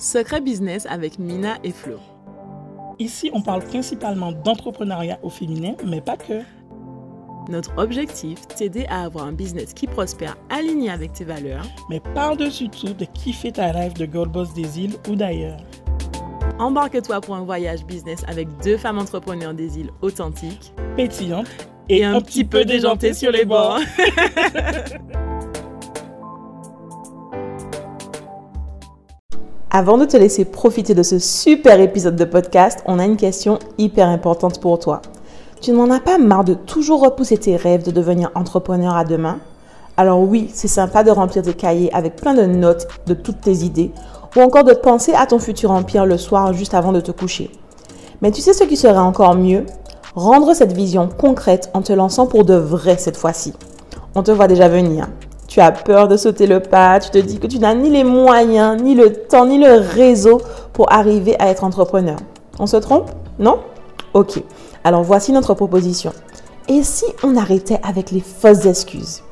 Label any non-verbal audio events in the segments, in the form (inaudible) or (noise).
Secret Business avec Mina et Flo. Ici, on parle principalement d'entrepreneuriat au féminin, mais pas que. Notre objectif, t'aider à avoir un business qui prospère aligné avec tes valeurs, mais par-dessus tout de kiffer ta rêve de Gold Boss des îles ou d'ailleurs. Embarque-toi pour un voyage business avec deux femmes entrepreneurs des îles authentiques, pétillantes et, un, petit peu déjantées sur les bords. (laughs) Avant de te laisser profiter de ce super épisode de podcast, on a une question hyper importante pour toi. Tu n'en as pas marre de toujours repousser tes rêves de devenir entrepreneur à demain? Alors oui, c'est sympa de remplir tes cahiers avec plein de notes de toutes tes idées ou encore de penser à ton futur empire le soir juste avant de te coucher. Mais tu sais ce qui serait encore mieux? Rendre cette vision concrète en te lançant pour de vrai cette fois-ci. On te voit déjà venir. Tu as peur de sauter le pas, tu te dis que tu n'as ni les moyens, ni le temps, ni le réseau pour arriver à être entrepreneur. On se trompe? Non? Ok. Alors voici notre proposition. Et si on arrêtait avec les fausses excuses?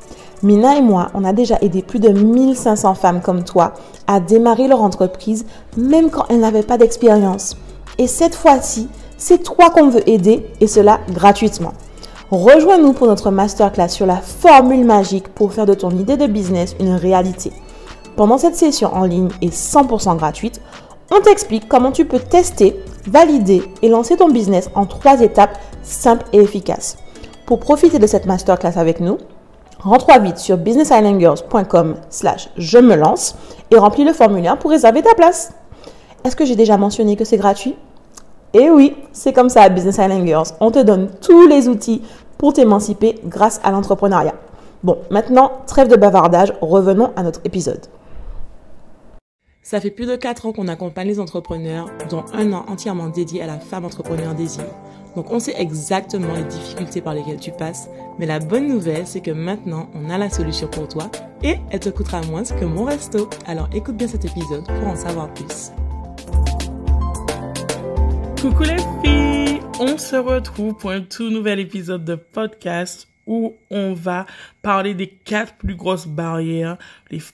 Mina et moi, on a déjà aidé plus de 1500 femmes comme toi à démarrer leur entreprise même quand elles n'avaient pas d'expérience. Et cette fois-ci, c'est toi qu'on veut aider et cela gratuitement. Rejoins-nous pour notre masterclass sur la formule magique pour faire de ton idée de business une réalité. Pendant cette session en ligne et 100% gratuite, on t'explique comment tu peux tester, valider et lancer ton business en trois étapes simples et efficaces. Pour profiter de cette masterclass avec nous, rentre vite sur businessislandgirls.com slash je me lance et remplis le formulaire pour réserver ta place. Est-ce que j'ai déjà mentionné que c'est gratuit? Et oui, c'est comme ça Business Island Girls. On te donne tous les outils pour t'émanciper grâce à l'entrepreneuriat. Bon, maintenant, trêve de bavardage, revenons à notre épisode. Ça fait plus de 4 ans qu'on accompagne les entrepreneurs, dont un an entièrement dédié à la femme entrepreneur îles. Donc on sait exactement les difficultés par lesquelles tu passes, mais la bonne nouvelle c'est que maintenant on a la solution pour toi et elle te coûtera moins que mon resto. Alors écoute bien cet épisode pour en savoir plus. Coucou les filles, on se retrouve pour un tout nouvel épisode de podcast où on va parler des quatre plus grosses barrières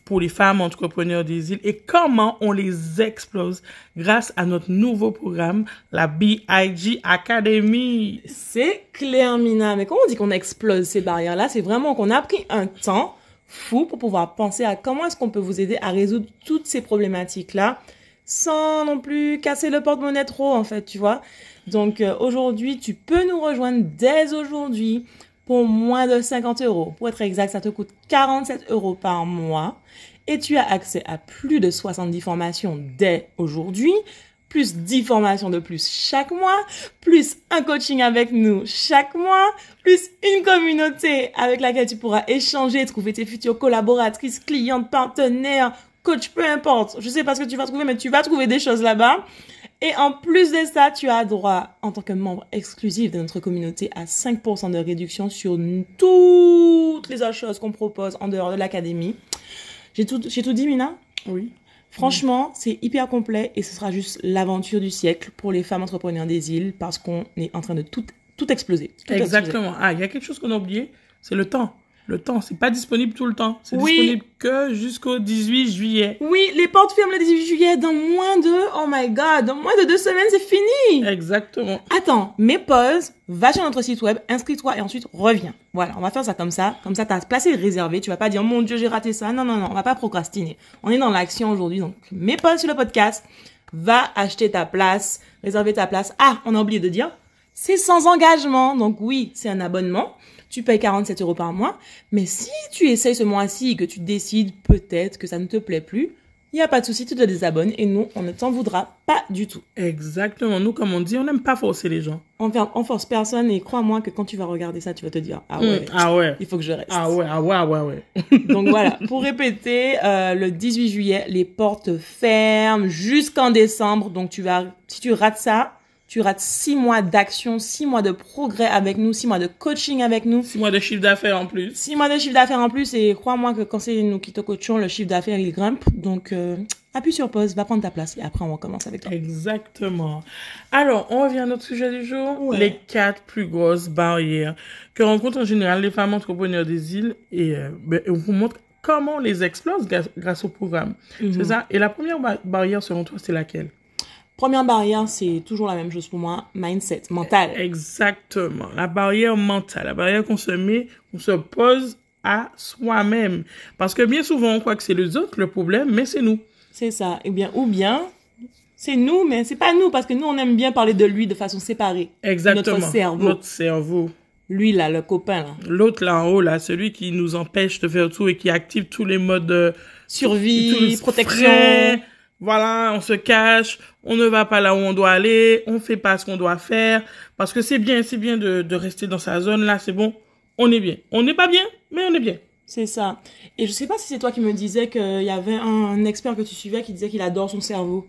pour les femmes entrepreneurs des îles et comment on les explose grâce à notre nouveau programme, la BIG Academy. C'est clair, Mina. Mais quand on dit qu'on explose ces barrières-là, c'est vraiment qu'on a pris un temps fou pour pouvoir penser à comment est-ce qu'on peut vous aider à résoudre toutes ces problématiques-là sans non plus casser le porte-monnaie trop, en fait, tu vois. Donc euh, aujourd'hui, tu peux nous rejoindre dès aujourd'hui pour moins de 50 euros. Pour être exact, ça te coûte 47 euros par mois et tu as accès à plus de 70 formations dès aujourd'hui, plus 10 formations de plus chaque mois, plus un coaching avec nous chaque mois, plus une communauté avec laquelle tu pourras échanger, trouver tes futures collaboratrices, clientes, partenaires, coach, peu importe. Je sais pas ce que tu vas trouver, mais tu vas trouver des choses là-bas. Et en plus de ça, tu as droit, en tant que membre exclusif de notre communauté, à 5% de réduction sur toutes les autres choses qu'on propose en dehors de l'académie. J'ai tout, j'ai tout dit, Mina? Oui. Franchement, c'est hyper complet et ce sera juste l'aventure du siècle pour les femmes entrepreneurs des îles parce qu'on est en train de tout, tout exploser. Exactement. Ah, il y a quelque chose qu'on a oublié, c'est le temps. Le temps, c'est pas disponible tout le temps. C'est disponible que jusqu'au 18 juillet. Oui, les portes ferment le 18 juillet. Dans moins de, oh my god, dans moins de deux semaines, c'est fini. Exactement. Attends, mais pause, va sur notre site web, inscris-toi et ensuite reviens. Voilà, on va faire ça comme ça. Comme ça, ta place est réservée. Tu vas pas dire, mon dieu, j'ai raté ça. Non, non, non, on va pas procrastiner. On est dans l'action aujourd'hui. Donc, mets pause sur le podcast. Va acheter ta place, réserver ta place. Ah, on a oublié de dire, c'est sans engagement. Donc oui, c'est un abonnement tu payes 47 euros par mois. Mais si tu essayes ce mois-ci et que tu décides peut-être que ça ne te plaît plus, il n'y a pas de souci, tu te désabonnes et nous, on ne t'en voudra pas du tout. Exactement. Nous, comme on dit, on n'aime pas forcer les gens. On, on force personne et crois-moi que quand tu vas regarder ça, tu vas te dire, ah ouais, hmm, ah ouais. il faut que je reste. Ah ouais, ah ouais, ah ouais, ouais. (laughs) Donc voilà, pour répéter, euh, le 18 juillet, les portes ferment jusqu'en décembre. Donc tu vas, si tu rates ça, tu rates six mois d'action, six mois de progrès avec nous, six mois de coaching avec nous. Six mois de chiffre d'affaires en plus. Six mois de chiffre d'affaires en plus et crois-moi que quand c'est nous qui te coachons, le chiffre d'affaires il grimpe. Donc euh, appuie sur pause, va prendre ta place et après on recommence avec toi. Exactement. Alors on revient à notre sujet du jour. Les quatre plus grosses barrières que rencontrent en général les femmes entrepreneurs des îles et euh, ben, on vous montre comment on les explose grâce, grâce au programme. Mhm. C'est ça? Et la première ba- barrière, selon toi, c'est laquelle? Première barrière, c'est toujours la même chose pour moi, mindset, mental. Exactement. La barrière mentale, la barrière qu'on se met, qu'on se pose à soi-même. Parce que bien souvent, on croit que c'est les autres le problème, mais c'est nous. C'est ça. Eh bien, ou bien, c'est nous, mais c'est pas nous, parce que nous, on aime bien parler de lui de façon séparée. Exactement. Notre cerveau. Notre cerveau. Lui, là, le copain, là. L'autre là en haut, là, celui qui nous empêche de faire tout et qui active tous les modes de Survie, protection. frais. Voilà, on se cache, on ne va pas là où on doit aller, on fait pas ce qu'on doit faire. Parce que c'est bien, c'est bien de, de rester dans sa zone là, c'est bon, on est bien. On n'est pas bien, mais on est bien. C'est ça. Et je sais pas si c'est toi qui me disais qu'il y avait un, expert que tu suivais qui disait qu'il adore son cerveau.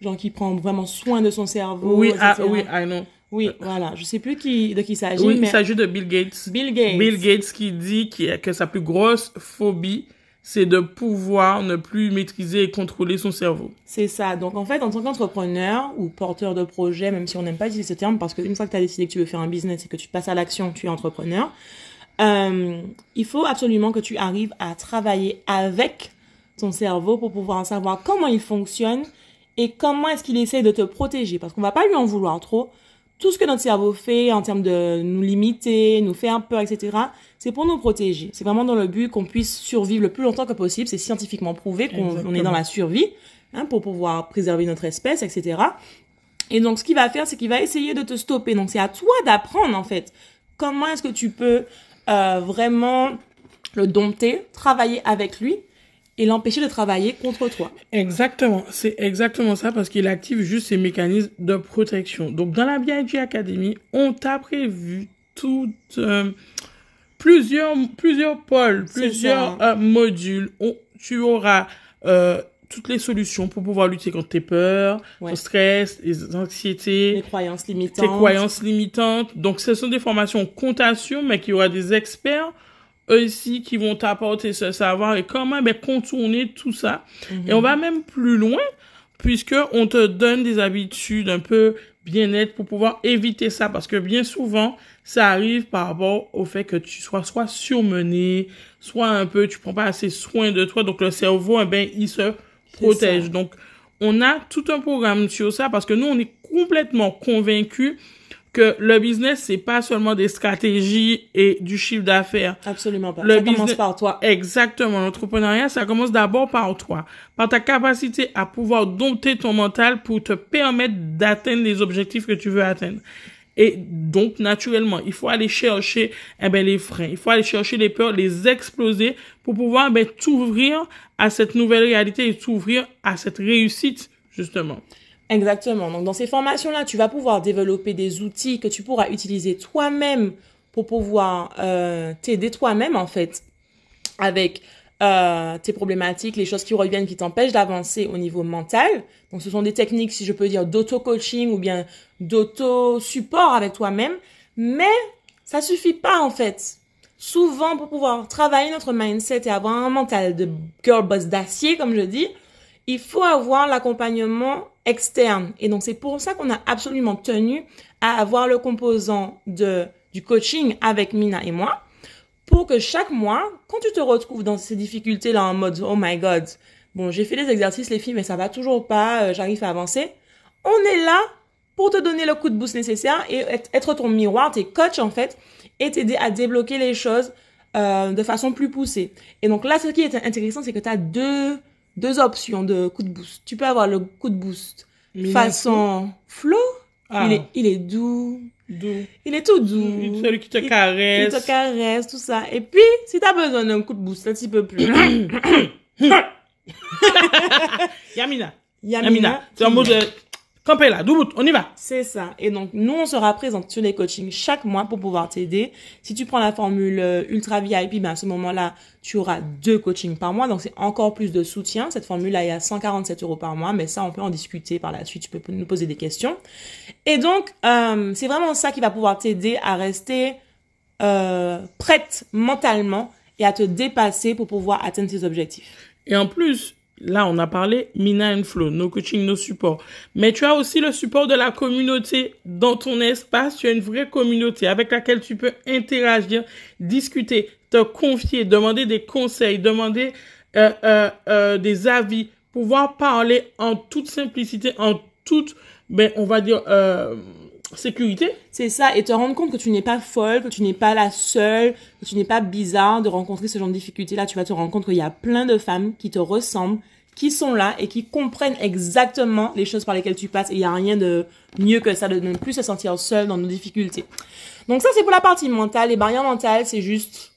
Genre qu'il prend vraiment soin de son cerveau. Oui, ah, oui, I know. Oui, voilà. Je sais plus qui, de qui il s'agit, Oui, il mais s'agit de Bill Gates. Bill Gates. Bill Gates qui dit que sa plus grosse phobie, c'est de pouvoir ne plus maîtriser et contrôler son cerveau. C'est ça. Donc, en fait, en tant qu'entrepreneur ou porteur de projet, même si on n'aime pas utiliser ce terme, parce qu'une fois que tu as décidé que tu veux faire un business et que tu passes à l'action, tu es entrepreneur, euh, il faut absolument que tu arrives à travailler avec ton cerveau pour pouvoir savoir comment il fonctionne et comment est-ce qu'il essaie de te protéger. Parce qu'on va pas lui en vouloir trop. Tout ce que notre cerveau fait en termes de nous limiter, nous faire peur, etc., c'est pour nous protéger. C'est vraiment dans le but qu'on puisse survivre le plus longtemps que possible. C'est scientifiquement prouvé qu'on on est dans la survie hein, pour pouvoir préserver notre espèce, etc. Et donc, ce qu'il va faire, c'est qu'il va essayer de te stopper. Donc, c'est à toi d'apprendre, en fait, comment est-ce que tu peux euh, vraiment le dompter, travailler avec lui et l'empêcher de travailler contre toi. Exactement, c'est exactement ça parce qu'il active juste ses mécanismes de protection. Donc dans la BIG Academy, on t'a prévu tout euh, plusieurs plusieurs pôles, plusieurs euh, modules. On- tu auras euh, toutes les solutions pour pouvoir lutter contre tes peurs, Ouais. ton stress, les anxiétés, Les croyances limitantes. tes croyances limitantes. Donc, ce sont des formations t'assure, mais qu'il y aura des experts eux qui vont t'apporter ce savoir et comment ben, contourner tout ça. Et on va même plus loin, puisque on te donne des habitudes un peu bien-être pour pouvoir éviter ça. Parce que bien souvent, ça arrive par rapport au fait que tu sois soit surmené, soit un peu, tu prends pas assez soin de toi. Donc, le cerveau, eh ben, il se protège. Donc, on a tout un programme sur ça parce que nous, on est complètement convaincus que le business, c'est pas seulement des stratégies et du chiffre d'affaires. Absolument pas. Le ça commence par toi. Exactement. L'entrepreneuriat, ça commence d'abord par toi, par ta capacité à pouvoir dompter ton mental pour te permettre d'atteindre les objectifs que tu veux atteindre. Et donc, naturellement, il faut aller chercher eh ben, les freins, il faut aller chercher les peurs, les exploser pour pouvoir eh ben, t'ouvrir à cette nouvelle réalité et t'ouvrir à cette réussite, justement. Exactement. Donc, dans ces formations-là, tu vas pouvoir développer des outils que tu pourras utiliser toi-même pour pouvoir euh, t'aider toi-même, en fait, avec euh, tes problématiques, les choses qui reviennent, qui t'empêchent d'avancer au niveau mental. Donc, ce sont des techniques, si je peux dire, d'auto-coaching ou bien d'auto-support avec toi-même. Mais ça suffit pas, en fait. Souvent, pour pouvoir travailler notre mindset et avoir un mental de girl boss d'acier, comme je dis, il faut avoir l'accompagnement externe. Et donc, c'est pour ça qu'on a absolument tenu à avoir le composant de, du coaching avec Mina et moi pour que chaque mois, quand tu te retrouves dans ces difficultés-là en mode, oh my god, bon, j'ai fait les exercices, les filles, mais ça va toujours pas, euh, j'arrive à avancer. On est là pour te donner le coup de boost nécessaire et être- ton miroir, tes coachs, en fait, et t'aider à débloquer les choses euh, de façon plus poussée. Et donc là, ce qui est intéressant, c'est que tu as deux, deux options de coup de boost. Tu peux avoir le coup de boost façon flow. Ah. Il, est, il est doux. Doux. Il est tout doux. Celui qui te Il- caresse. Il te caresse, tout ça. Et puis, si tu as besoin d'un coup de boost un petit peu plus, (coughs) (coughs) (coughs) Yamina. Yamina, Yamina. C'est un mot de... Campez là, doubout, on y va. C'est ça. Et donc, nous, on sera présents sur les coachings chaque mois pour pouvoir t'aider. Si tu prends la formule euh, Ultra VIP, ben, à ce moment-là, tu auras deux coachings par mois. Donc, c'est encore plus de soutien. Cette formule-là est à 147 euros par mois. Mais ça, on peut en discuter par la suite. Tu peux nous poser des questions. Et donc, euh, c'est vraiment ça qui va pouvoir t'aider à rester euh, prête mentalement et à te dépasser pour pouvoir atteindre tes objectifs. Et en plus, là, on a parlé Mina and Flow, nos coaching, nos supports. Mais tu as aussi le support de la communauté dans ton espace. Tu as une vraie communauté avec laquelle tu peux interagir, discuter, te confier, demander des conseils, demander euh, euh, euh, des avis, pouvoir parler en toute simplicité, en toute, ben, on va dire, sécurité. C'est ça, et te rendre compte que tu n'es pas folle, que tu n'es pas la seule, que tu n'es pas bizarre de rencontrer ce genre de difficultés-là. Tu vas te rendre compte qu'il y a plein de femmes qui te ressemblent, qui sont là et qui comprennent exactement les choses par lesquelles tu passes. Et il n'y a rien de mieux que ça, de ne plus se sentir seule dans nos difficultés. Donc ça, c'est pour la partie mentale. Les barrières mentales, c'est juste...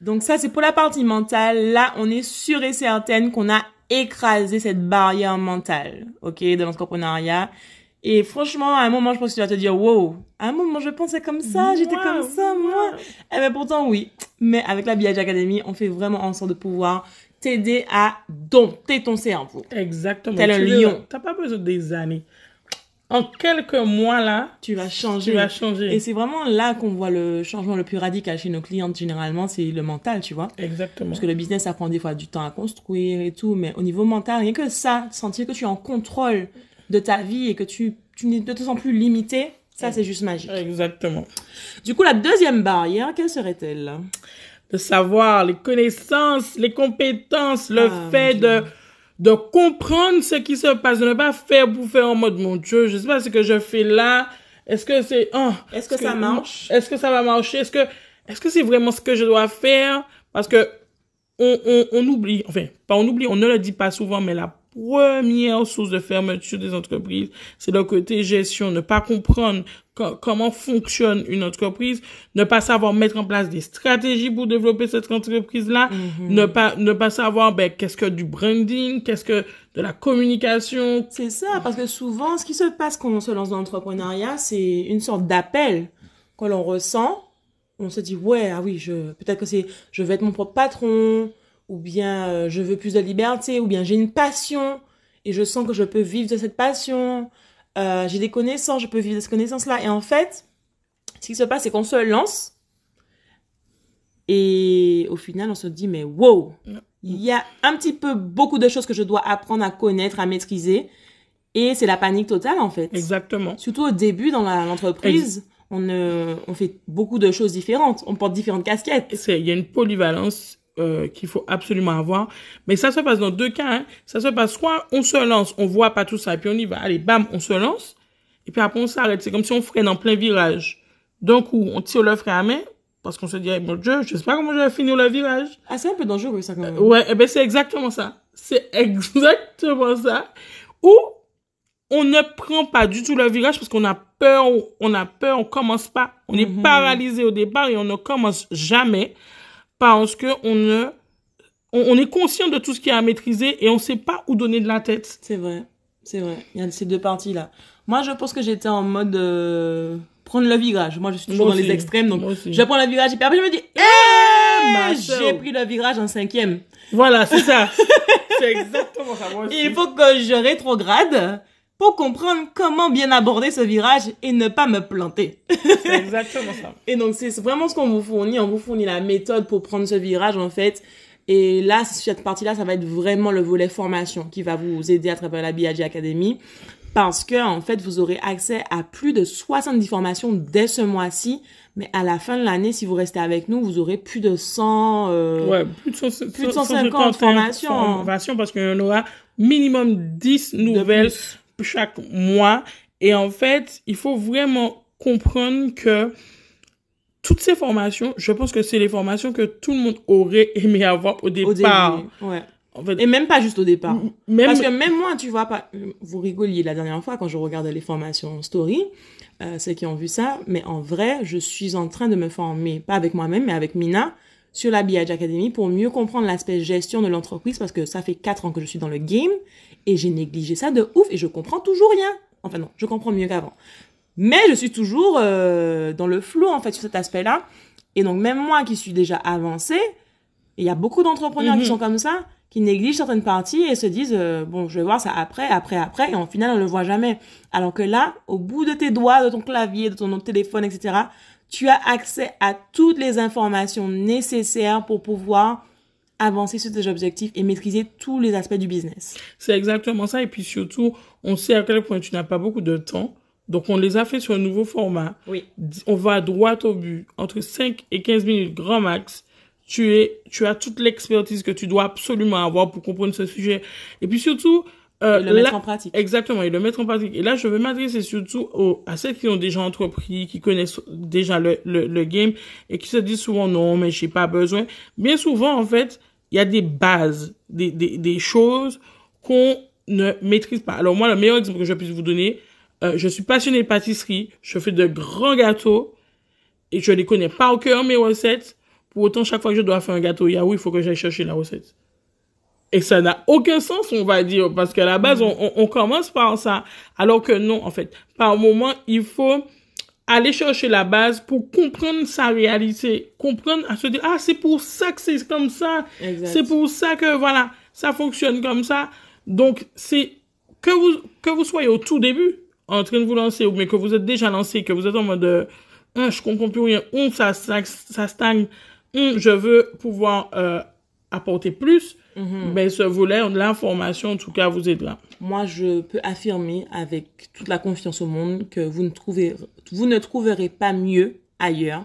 Donc ça, c'est pour la partie mentale. Là, on est sûr et certaine qu'on a écrasé cette barrière mentale, ok, de l'entrepreneuriat. Et franchement, à un moment, je pense que tu vas te dire, wow, à un moment, je pensais comme ça, j'étais comme ça, moi. moi. Eh ben, pourtant, oui. Mais avec la BH Academy, on fait vraiment en sorte de pouvoir t'aider à dompter ton cerveau. Exactement. Tel un Tu lion. T'as pas besoin des années. En quelques mois, là, Tu vas changer. tu vas changer. Et c'est vraiment là qu'on voit le changement le plus radical chez nos clientes, généralement, c'est le mental, tu vois. Exactement. Parce que le business, ça prend des fois du temps à construire et tout, mais au niveau mental, rien que ça, sentir que tu es en contrôle de ta vie et que tu, tu ne te sens plus limité, ça, c'est juste magique. Exactement. Du coup, la deuxième barrière, quelle serait-elle? Le savoir, les connaissances, les compétences, le Ah, fait de, de comprendre ce qui se passe, de ne pas faire pour faire en mode, mon Dieu, je sais pas ce que je fais là. Est-ce que c'est, oh, Est-ce que ça marche? Est-ce que ça va marcher? Est-ce que, est-ce que c'est vraiment ce que je dois faire? Parce que, on, on, on oublie, enfin, pas on oublie, on ne le dit pas souvent, mais la première source de fermeture des entreprises, c'est le côté gestion, ne pas comprendre co- comment fonctionne une entreprise, ne pas savoir mettre en place des stratégies pour développer cette entreprise-là, ne pas, ne pas savoir, ben, qu'est-ce que du branding, qu'est-ce que de la communication. C'est ça, parce que souvent, ce qui se passe quand on se lance dans l'entrepreneuriat, c'est une sorte d'appel que l'on ressent. On se dit, ouais, ah oui, je, peut-être que c'est, je veux être mon propre patron, ou bien euh, je veux plus de liberté, ou bien j'ai une passion, et je sens que je peux vivre de cette passion. Euh, j'ai des connaissances, je peux vivre de ces connaissances-là. Et en fait, ce qui se passe, c'est qu'on se lance, et au final, on se dit, mais wow, il y a un petit peu beaucoup de choses que je dois apprendre à connaître, à maîtriser. Et c'est la panique totale, en fait. Exactement. Surtout au début dans l'entreprise, on, euh, on fait beaucoup de choses différentes. On porte différentes casquettes. il y a une polyvalence euh, qu'il faut absolument avoir. Mais ça se passe dans deux cas hein. ça se passe soit on se lance on voit pas tout ça et puis on y va allez bam on se lance. Et puis après on s'arrête. C'est comme si on freine en plein virage. D'un coup on tire le frein à main parce qu'on se dit Eh, mon dieu je sais pas comment je vais finir le virage. Ah, c'est un peu dangereux, ça, quand même. ouais eh ben c'est exactement ça. C'est (laughs) exactement ça. Ou on ne prend pas du tout le virage parce qu'on a peur, on a peur, on commence pas, on est Mhm. paralysé au départ et on ne commence jamais parce que on ne, on, est conscient de tout ce qu'il y a à maîtriser et on sait pas où donner de la tête. C'est vrai. C'est vrai. Il y a ces deux parties-là. Moi, je pense que j'étais en mode euh, prendre le virage. Moi, je suis toujours Moi dans les extrêmes. Donc, je prends le virage et puis après, je me dis, eh, ma j'ai pris le virage en cinquième. Voilà, c'est ça. (laughs) c'est exactement ça. Moi aussi. Il faut que je rétrograde pour comprendre comment bien aborder ce virage et ne pas me planter. C'est (laughs) exactement ça. Et donc, c'est vraiment ce qu'on vous fournit. On vous fournit la méthode pour prendre ce virage, en fait. Et là, cette partie-là, ça va être vraiment le volet formation qui va vous aider à travers la BIAG Academy. Parce que, en fait, vous aurez accès à plus de 70 formations dès ce mois-ci. Mais à la fin de l'année, si vous restez avec nous, vous aurez plus de 100... euh, Ouais, plus de, 100, plus de 150 formations. formations parce qu'il y en aura minimum 10 de nouvelles. Chaque mois. Et en fait, il faut vraiment comprendre que toutes ces formations, je pense que c'est les formations que tout le monde aurait aimé avoir au Au départ. début. Ouais. En fait, Et même pas juste au départ. même, Parce que même moi, tu vois, pas, vous rigoliez la dernière fois quand je regardais les formations story, euh, ceux qui ont vu ça, mais en vrai, je suis en train de me former, pas avec moi-même, mais avec Mina, sur la BIAG Academy pour mieux comprendre l'aspect gestion de l'entreprise parce que ça fait quatre ans que je suis dans le game et j'ai négligé ça de ouf et je comprends toujours rien. Enfin non, je comprends mieux qu'avant. Mais je suis toujours euh, dans le flou en fait sur cet aspect-là. Et donc même moi qui suis déjà avancée, il y a beaucoup d'entrepreneurs Mhm. qui sont comme ça, qui négligent certaines parties et se disent euh, bon je vais voir ça après, après, après et en final on le voit jamais. Alors que là, au bout de tes doigts, de ton clavier, de ton téléphone, etc., tu as accès à toutes les informations nécessaires pour pouvoir avancer sur tes objectifs et maîtriser tous les aspects du business. c'est exactement ça. Et puis surtout, on sait à quel point tu n'as pas beaucoup de temps. Donc, on les a fait sur un nouveau format. Oui. On va droit au but. Entre 5 et 15 minutes, grand max. tu es, tu as toute l'expertise que tu dois absolument avoir pour comprendre ce sujet. Et puis surtout, euh, le mettre en pratique. Exactement, et le mettre en pratique. Et là, je veux m'adresser surtout aux, à ceux qui ont déjà entrepris, qui connaissent déjà le, le, le game et qui se disent souvent non, mais j'ai pas besoin. Bien souvent, en fait, il y a des bases, des, des, des choses qu'on ne maîtrise pas. Alors moi, le meilleur exemple que je puisse vous donner, euh, je suis passionné de pâtisserie, je fais de grands gâteaux et je les connais pas au cœur mes recettes. Pour autant, chaque fois que je dois faire un gâteau yaourt, il faut que j'aille chercher la recette. Et ça n'a aucun sens, on va dire, parce qu'à la base, mm. on, on, commence par ça. Alors que non, en fait, par moment, il faut aller chercher la base pour comprendre sa réalité, comprendre à se dire, ah, c'est pour ça que c'est comme ça. C'est pour ça que, voilà, ça fonctionne comme ça. Donc, c'est que vous, que vous soyez au tout début, en train de vous lancer, mais que vous êtes déjà lancé, que vous êtes en mode, euh, ah, je comprends plus rien, on, ça, ça, ça stagne, je veux pouvoir euh, apporter plus, mm ben ce volet de l'information, en tout cas, vous aidera. Moi, je peux affirmer avec toute la confiance au monde que vous ne, trouvez, vous ne trouverez pas mieux ailleurs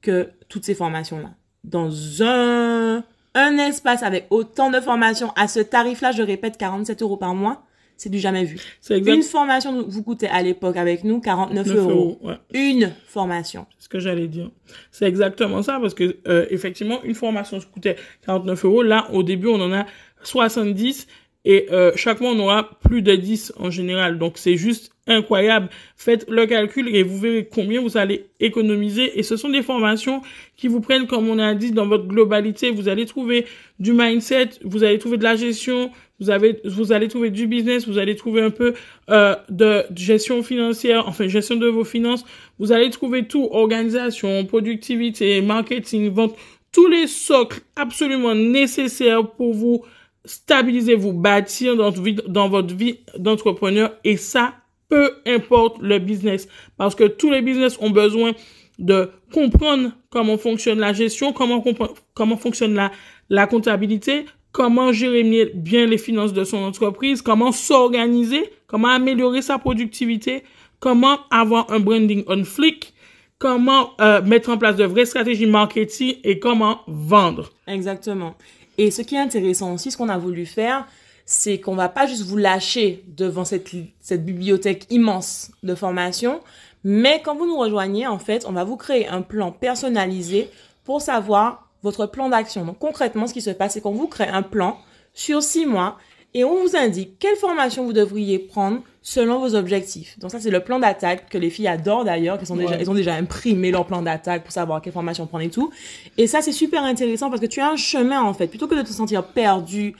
que toutes ces formations-là. Dans un, un espace avec autant de formations à ce tarif-là, je répète, 47 euros par mois, c'est du jamais vu. Une formation vous coûtait à l'époque avec nous 49 euros. Une formation. C'est ce que j'allais dire. C'est exactement ça parce que euh, effectivement une formation coûtait 49 euros. Là au début on en a 70 et euh, chaque mois on aura plus de 10 en général. Donc c'est juste incroyable. Faites le calcul et vous verrez combien vous allez économiser. Et ce sont des formations qui vous prennent, comme on a dit, dans votre globalité. Vous allez trouver du mindset, vous allez trouver de la gestion, vous avez, vous allez trouver du business, vous allez trouver un peu euh, de, gestion financière, enfin gestion de vos finances. Vous allez trouver tout, organisation, productivité, marketing, vente, tous les socles absolument nécessaires pour vous stabiliser, vous bâtir dans, dans votre vie d'entrepreneur. Et ça, peu importe le business, parce que tous les business ont besoin de comprendre comment fonctionne la gestion, comment comment fonctionne la la comptabilité, comment gérer bien les finances de son entreprise, comment s'organiser, comment améliorer sa productivité, comment avoir un branding on flick, comment euh, mettre en place de vraies stratégies marketing et comment vendre? Exactement. Et ce qui est intéressant aussi, ce qu'on a voulu faire, c'est qu'on va pas juste vous lâcher devant cette, cette bibliothèque immense de formation, mais quand vous nous rejoignez, en fait, on va vous créer un plan personnalisé pour savoir votre plan d'action. Donc concrètement, ce qui se passe, c'est qu'on vous crée un plan sur six mois et on vous indique quelle formation vous devriez prendre selon vos objectifs. Donc ça, c'est le plan d'attaque que les filles adorent d'ailleurs, qu'elles sont déjà, elles ont déjà imprimé leur plan d'attaque pour savoir quelle formation prendre et tout. Et ça, c'est super intéressant parce que tu as un chemin en fait. Plutôt que de te sentir perdu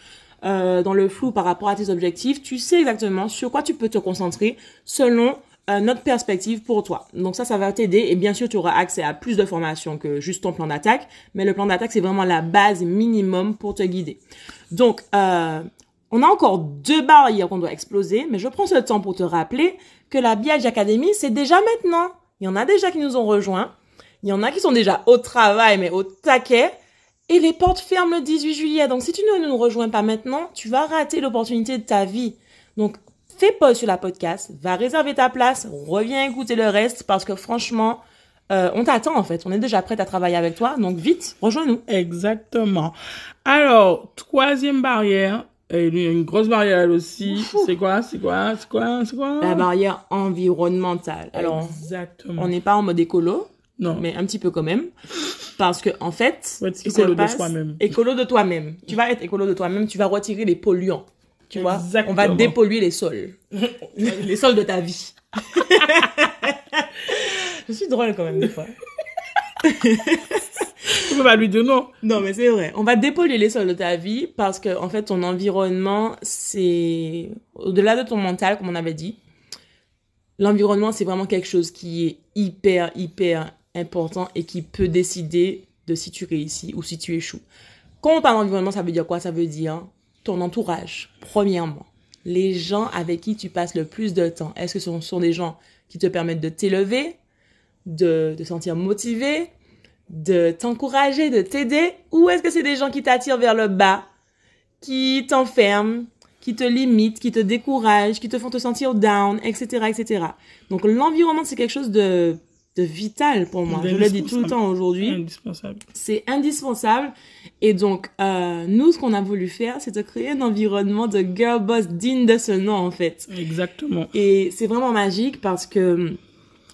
euh, dans le flou par rapport à tes objectifs, tu sais exactement sur quoi tu peux te concentrer selon euh, notre perspective pour toi. Donc ça, ça va t'aider et bien sûr, tu auras accès à plus de formations que juste ton plan d'attaque, mais le plan d'attaque, c'est vraiment la base minimum pour te guider. Donc, euh, on a encore deux barrières qu'on doit exploser, mais je prends ce temps pour te rappeler que la BIAG Academy, c'est déjà maintenant. Il y en a déjà qui nous ont rejoints. Il y en a qui sont déjà au travail, mais au taquet. Et les portes ferment le 18 juillet. Donc, si tu ne nous rejoins pas maintenant, tu vas rater l'opportunité de ta vie. Donc, fais pause sur la podcast, va réserver ta place, reviens écouter le reste parce que franchement, euh, on t'attend en fait. On est déjà prête à travailler avec toi. Donc vite, rejoins-nous. Exactement. Alors, troisième barrière, et une grosse barrière elle aussi. C'est quoi C'est quoi C'est quoi C'est quoi? La barrière environnementale. Alors, Exactement. on n'est pas en mode écolo. Non. Mais un petit peu quand même. Parce que, en fait, écolo de toi-même. Écolo de toi-même. Tu vas être écolo de toi-même, tu vas retirer les polluants. Tu vois, on va dépolluer les sols. (laughs) les sols de ta vie. (laughs) Je suis drôle quand même des fois. On pas lui dire non. Non, mais c'est vrai. On va dépolluer les sols de ta vie parce que, en fait, ton environnement, c'est au-delà de ton mental, comme on avait dit. L'environnement, c'est vraiment quelque chose qui est hyper, hyper important et qui peut décider de si tu réussis ou si tu échoues. Quand on parle d'environnement, ça veut dire quoi? Ça veut dire ton entourage, premièrement. Les gens avec qui tu passes le plus de temps. Est-ce que ce sont des gens qui te permettent de t'élever, de te sentir motivé, de t'encourager, de t'aider Ou est-ce que c'est des gens qui t'attirent vers le bas, qui t'enferment, qui te limitent, qui te découragent, qui te font te sentir down, etc., etc. Donc l'environnement, c'est quelque chose de de vital pour moi. Je le dis tout le temps aujourd'hui. Indispensable. C'est indispensable. Et donc, euh, nous, ce qu'on a voulu faire, c'est de créer un environnement de girl boss digne de ce nom, en fait. Exactement. Et c'est vraiment magique parce que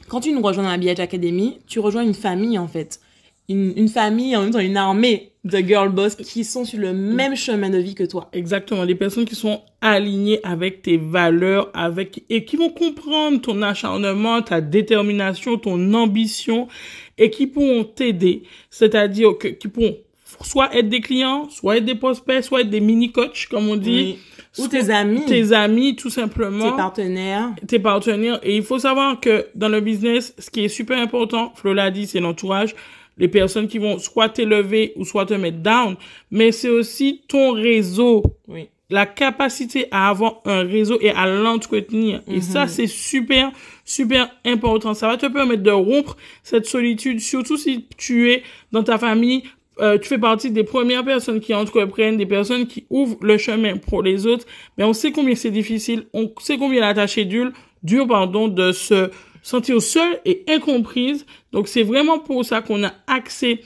quand tu nous rejoins dans la BH Academy, tu rejoins une famille, en fait. Une, une famille, en même temps, une armée de girl boss qui sont sur le même chemin de vie que toi. Exactement, des personnes qui sont alignées avec tes valeurs, avec et qui vont comprendre ton acharnement, ta détermination, ton ambition et qui pourront t'aider, c'est-à-dire que qui pourront soit être des clients, soit être des prospects, soit être des mini coachs comme on dit. Oui. Ou tes amis. Tes amis, tout simplement. Tes partenaires. Tes partenaires. Et il faut savoir que dans le business, ce qui est super important, Flo l'a dit, c'est l'entourage les personnes qui vont soit t'élever ou soit te mettre down, mais c'est aussi ton réseau. Oui. La capacité à avoir un réseau et à l'entretenir. Et ça, c'est super, super important. Ça va te permettre de rompre cette solitude, surtout si tu es dans ta famille, euh, tu fais partie des premières personnes qui entreprennent, des personnes qui ouvrent le chemin pour les autres. Mais on sait combien c'est difficile, on sait combien la tâche est dure, dure pardon, de se sentir seule et incomprise. Donc c'est vraiment pour ça qu'on a axé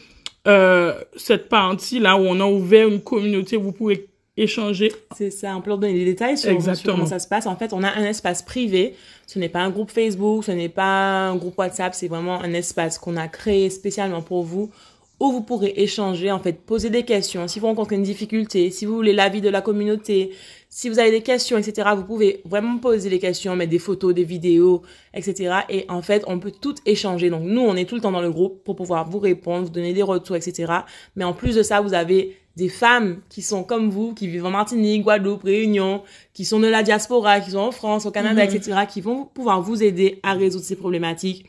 euh, cette partie là où on a ouvert une communauté où vous pouvez échanger. C'est ça, on peut leur donner des détails sur, comment ça se passe. En fait, on a un espace privé. Ce n'est pas un groupe Facebook, ce n'est pas un groupe WhatsApp, c'est vraiment un espace qu'on a créé spécialement pour vous où vous pourrez échanger, en fait, poser des questions. Si vous rencontrez une difficulté, si vous voulez l'avis de la communauté, si vous avez des questions, etc., vous pouvez vraiment poser des questions, mettre des photos, des vidéos, etc. Et en fait, on peut tout échanger. Donc, nous, on est tout le temps dans le groupe pour pouvoir vous répondre, vous donner des retours, etc. Mais en plus de ça, vous avez des femmes qui sont comme vous, qui vivent en Martinique, Guadeloupe, Réunion, qui sont de la diaspora, qui sont en France, au Canada, Mhm. etc., qui vont pouvoir vous aider à résoudre ces problématiques.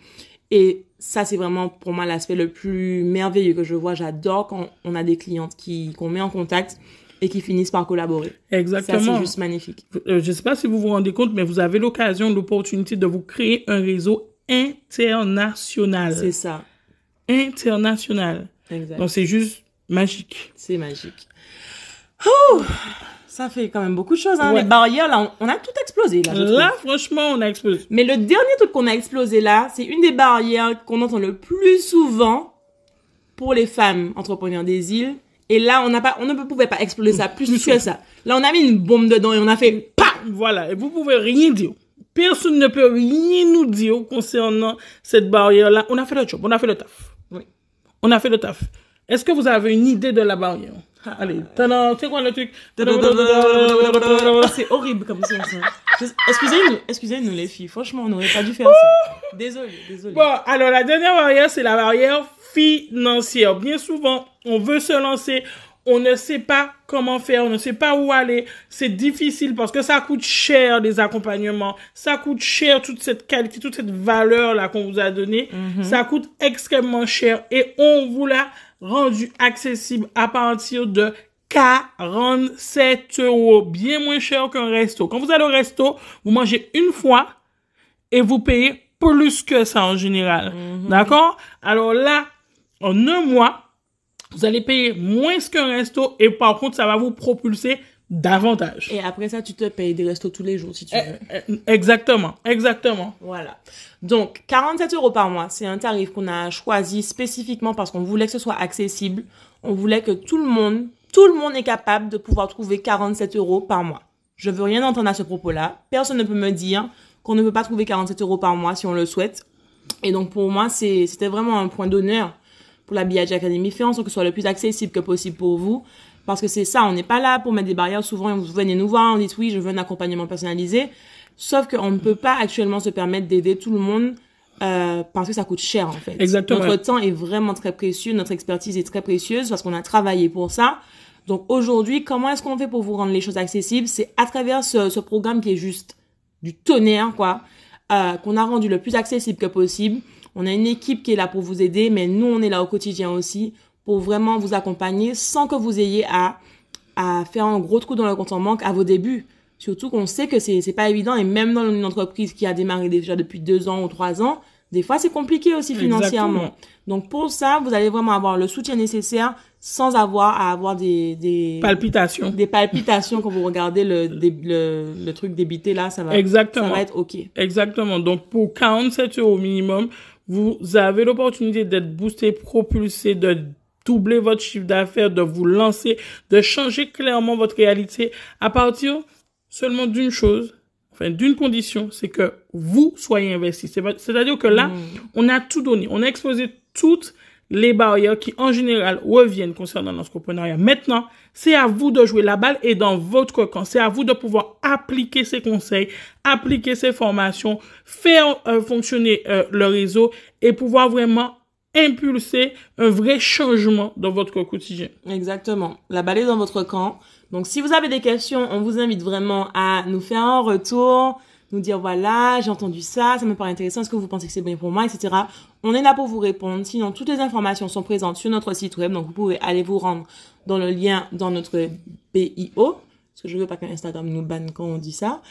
Et ça, c'est vraiment pour moi l'aspect le plus merveilleux que je vois. J'adore quand on a des clientes qui qu'on met en contact et qui finissent par collaborer. Ça, Exactement. c'est juste magnifique. Euh, je sais pas si vous vous rendez compte, mais vous avez l'occasion, l'opportunité de vous créer un réseau international. C'est ça. International. Exact. Donc c'est juste magique. C'est magique. Ça fait quand même beaucoup de choses. Hein. Ouais. Les barrières, là, on, on a tout explosé. Là. Là, franchement, on a explosé. Mais le dernier truc qu'on a explosé là, c'est une des barrières qu'on entend le plus souvent pour les femmes entrepreneurs des îles. Et là, on n'a pas, on ne pouvait pas exploser ça plus que ça. Là, on a mis une bombe dedans et on a fait PAM! Voilà, et vous pouvez rien dire. Personne ne peut rien nous dire concernant cette barrière-là. On a fait le job, on a fait le taf. Oui. On a fait le taf. Est-ce que vous avez une idée de la barrière? Allez, tadam, c'est quoi le truc C'est horrible comme ça. Excusez-nous, excusez-nous les filles. Franchement, on n'aurait pas dû faire ça. Désolée, désolée. Bon, alors la dernière barrière, c'est la barrière financière. Bien souvent, on veut se lancer, on ne sait pas comment faire, on ne sait pas où aller. C'est difficile parce que ça coûte cher des accompagnements, ça coûte cher toute cette qualité, toute cette valeur là qu'on vous a donnée. Ça coûte extrêmement cher et on vous l'a rendu accessible à partir de 47 euros, bien moins cher qu'un resto. Quand vous allez au resto, vous mangez une fois et vous payez plus que ça en général. D'accord? Alors là, en un mois, vous allez payer moins qu'un resto et par contre, ça va vous propulser davantage. Et après ça, tu te payes des restos tous les jours si tu veux. Eh, Exactement, exactement. Voilà. Donc, 47 euros par mois, c'est un tarif qu'on a choisi spécifiquement parce qu'on voulait que ce soit accessible. On voulait que tout le monde, tout le monde est capable de pouvoir trouver 47 euros par mois. Je veux rien entendre à ce propos-là. Personne ne peut me dire qu'on ne peut pas trouver 47 euros par mois si on le souhaite. Et donc, pour moi, c'était vraiment un point d'honneur pour la BH Academy. Faire en sorte que ce soit le plus accessible que possible pour vous. Parce que c'est ça, on n'est pas là pour mettre des barrières. Souvent, vous venez nous voir, on dit oui, je veux un accompagnement personnalisé. Sauf qu'on ne peut pas actuellement se permettre d'aider tout le monde euh, parce que ça coûte cher en fait. Exactement. Notre temps est vraiment très précieux, notre expertise est très précieuse parce qu'on a travaillé pour ça. Donc aujourd'hui, comment est-ce qu'on fait pour vous rendre les choses accessibles? C'est à travers ce, ce programme qui est juste du tonnerre, quoi, euh, qu'on a rendu le plus accessible que possible. On a une équipe qui est là pour vous aider, mais nous, on est là au quotidien aussi pour vraiment vous accompagner sans que vous ayez à, à faire un gros trou dans le compte en banque à vos débuts. Surtout qu'on sait que c'est, c'est pas évident et même dans une entreprise qui a démarré déjà depuis deux ans ou trois ans, des fois c'est compliqué aussi financièrement. Exactement. Donc pour ça, vous allez vraiment avoir le soutien nécessaire sans avoir à avoir des, des, Palpitation. des palpitations quand vous regardez le, le, le truc débité là, ça va, Exactement. ça va être ok. Exactement. Donc, pour 47 euros minimum, vous avez l'opportunité d'être boosté, propulsé, de doubler votre chiffre d'affaires, de vous lancer, de changer clairement votre réalité à partir seulement d'une chose, enfin d'une condition, c'est que vous soyez investi. C'est-à-dire que là, mm. on a tout donné, on a exposé toutes les barrières qui en général reviennent concernant l'entrepreneuriat. Maintenant, c'est à vous de jouer la balle et dans votre camp, c'est à vous de pouvoir appliquer ces conseils, appliquer ces formations, faire euh, fonctionner euh, le réseau et pouvoir vraiment impulser un vrai changement dans votre quotidien. Exactement. La balle est dans votre camp. Donc, si vous avez des questions, on vous invite vraiment à nous faire un retour, nous dire voilà, j'ai entendu ça, ça me paraît intéressant, est-ce que vous pensez que c'est bien pour moi, etc. On est là pour vous répondre. Sinon, toutes les informations sont présentes sur notre site web, donc vous pouvez aller vous rendre dans le lien dans notre BIO, parce que je veux pas que Instagram nous banne quand on dit ça.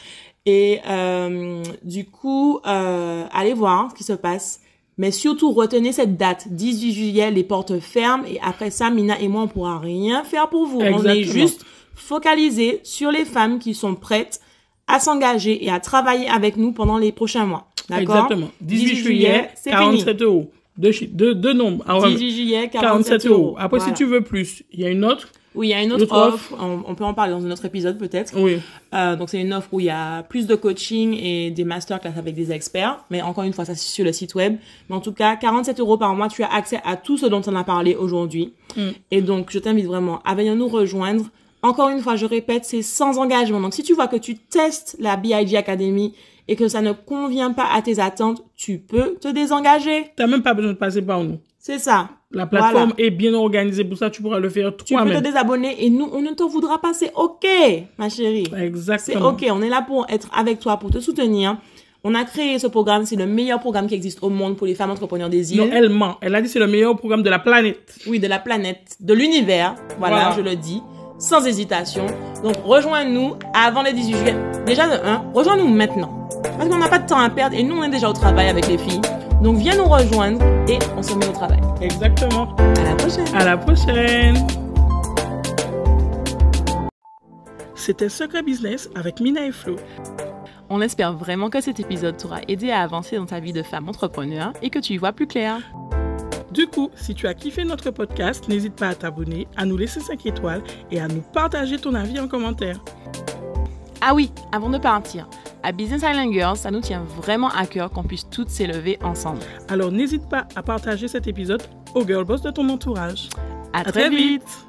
Et euh, du coup, euh, allez voir ce qui se passe. Mais surtout, retenez cette date, 18 juillet, les portes ferment. Et après ça, Mina et moi, on pourra rien faire pour vous. On est juste focalisé sur les femmes qui sont prêtes à s'engager et à travailler avec nous pendant les prochains mois. D'accord? Exactement. 18, juillet, c'est 47 euros. Deux, deux, deux nombres. 18 juillet, 47, euros. Après, si tu veux plus, il y a une autre oui, il y a une autre, offre. On, peut en parler dans un autre épisode peut-être. Oui. Euh, donc c'est une offre où il y a plus de coaching et des masterclass avec des experts. Mais encore une fois, ça c'est sur le site web. Mais en tout cas, 47 euros par mois, tu as accès à tout ce dont on a parlé aujourd'hui. Mm. Et donc, je t'invite vraiment à venir nous rejoindre. Encore une fois, je répète, c'est sans engagement. Donc si tu vois que tu testes la BIG Academy et que ça ne convient pas à tes attentes, tu peux te désengager. T'as même pas besoin de passer par nous. C'est ça. La plateforme est bien organisée pour ça, tu pourras le faire toi-même. Tu peux te désabonner et nous, on ne te voudra pas, c'est ok, ma chérie. Exactement. C'est ok, on est là pour être avec toi, pour te soutenir. On a créé ce programme, c'est le meilleur programme qui existe au monde pour les femmes entrepreneurs des îles. Non, elle ment. Elle a dit c'est le meilleur programme de la planète. Oui, de la planète, de l'univers. Voilà, je le dis, sans hésitation. Donc, rejoins-nous avant le 18 juillet. Déjà, de 1, rejoins-nous maintenant. Parce qu'on n'a pas de temps à perdre et nous, on est déjà au travail avec les filles. Donc viens nous rejoindre et on se met au travail. Exactement. À la prochaine. À la prochaine. C'était Secret Business avec Mina et Flo. On espère vraiment que cet épisode t'aura aidé à avancer dans ta vie de femme entrepreneur et que tu y vois plus clair. Du coup, si tu as kiffé notre podcast, n'hésite pas à t'abonner, à nous laisser 5 étoiles et à nous partager ton avis en commentaire. Ah oui, avant de partir, à Business Island Girls, ça nous tient vraiment à cœur qu'on puisse toutes s'élever ensemble. Alors n'hésite pas à partager cet épisode aux girl boss de ton entourage. À, très, vite.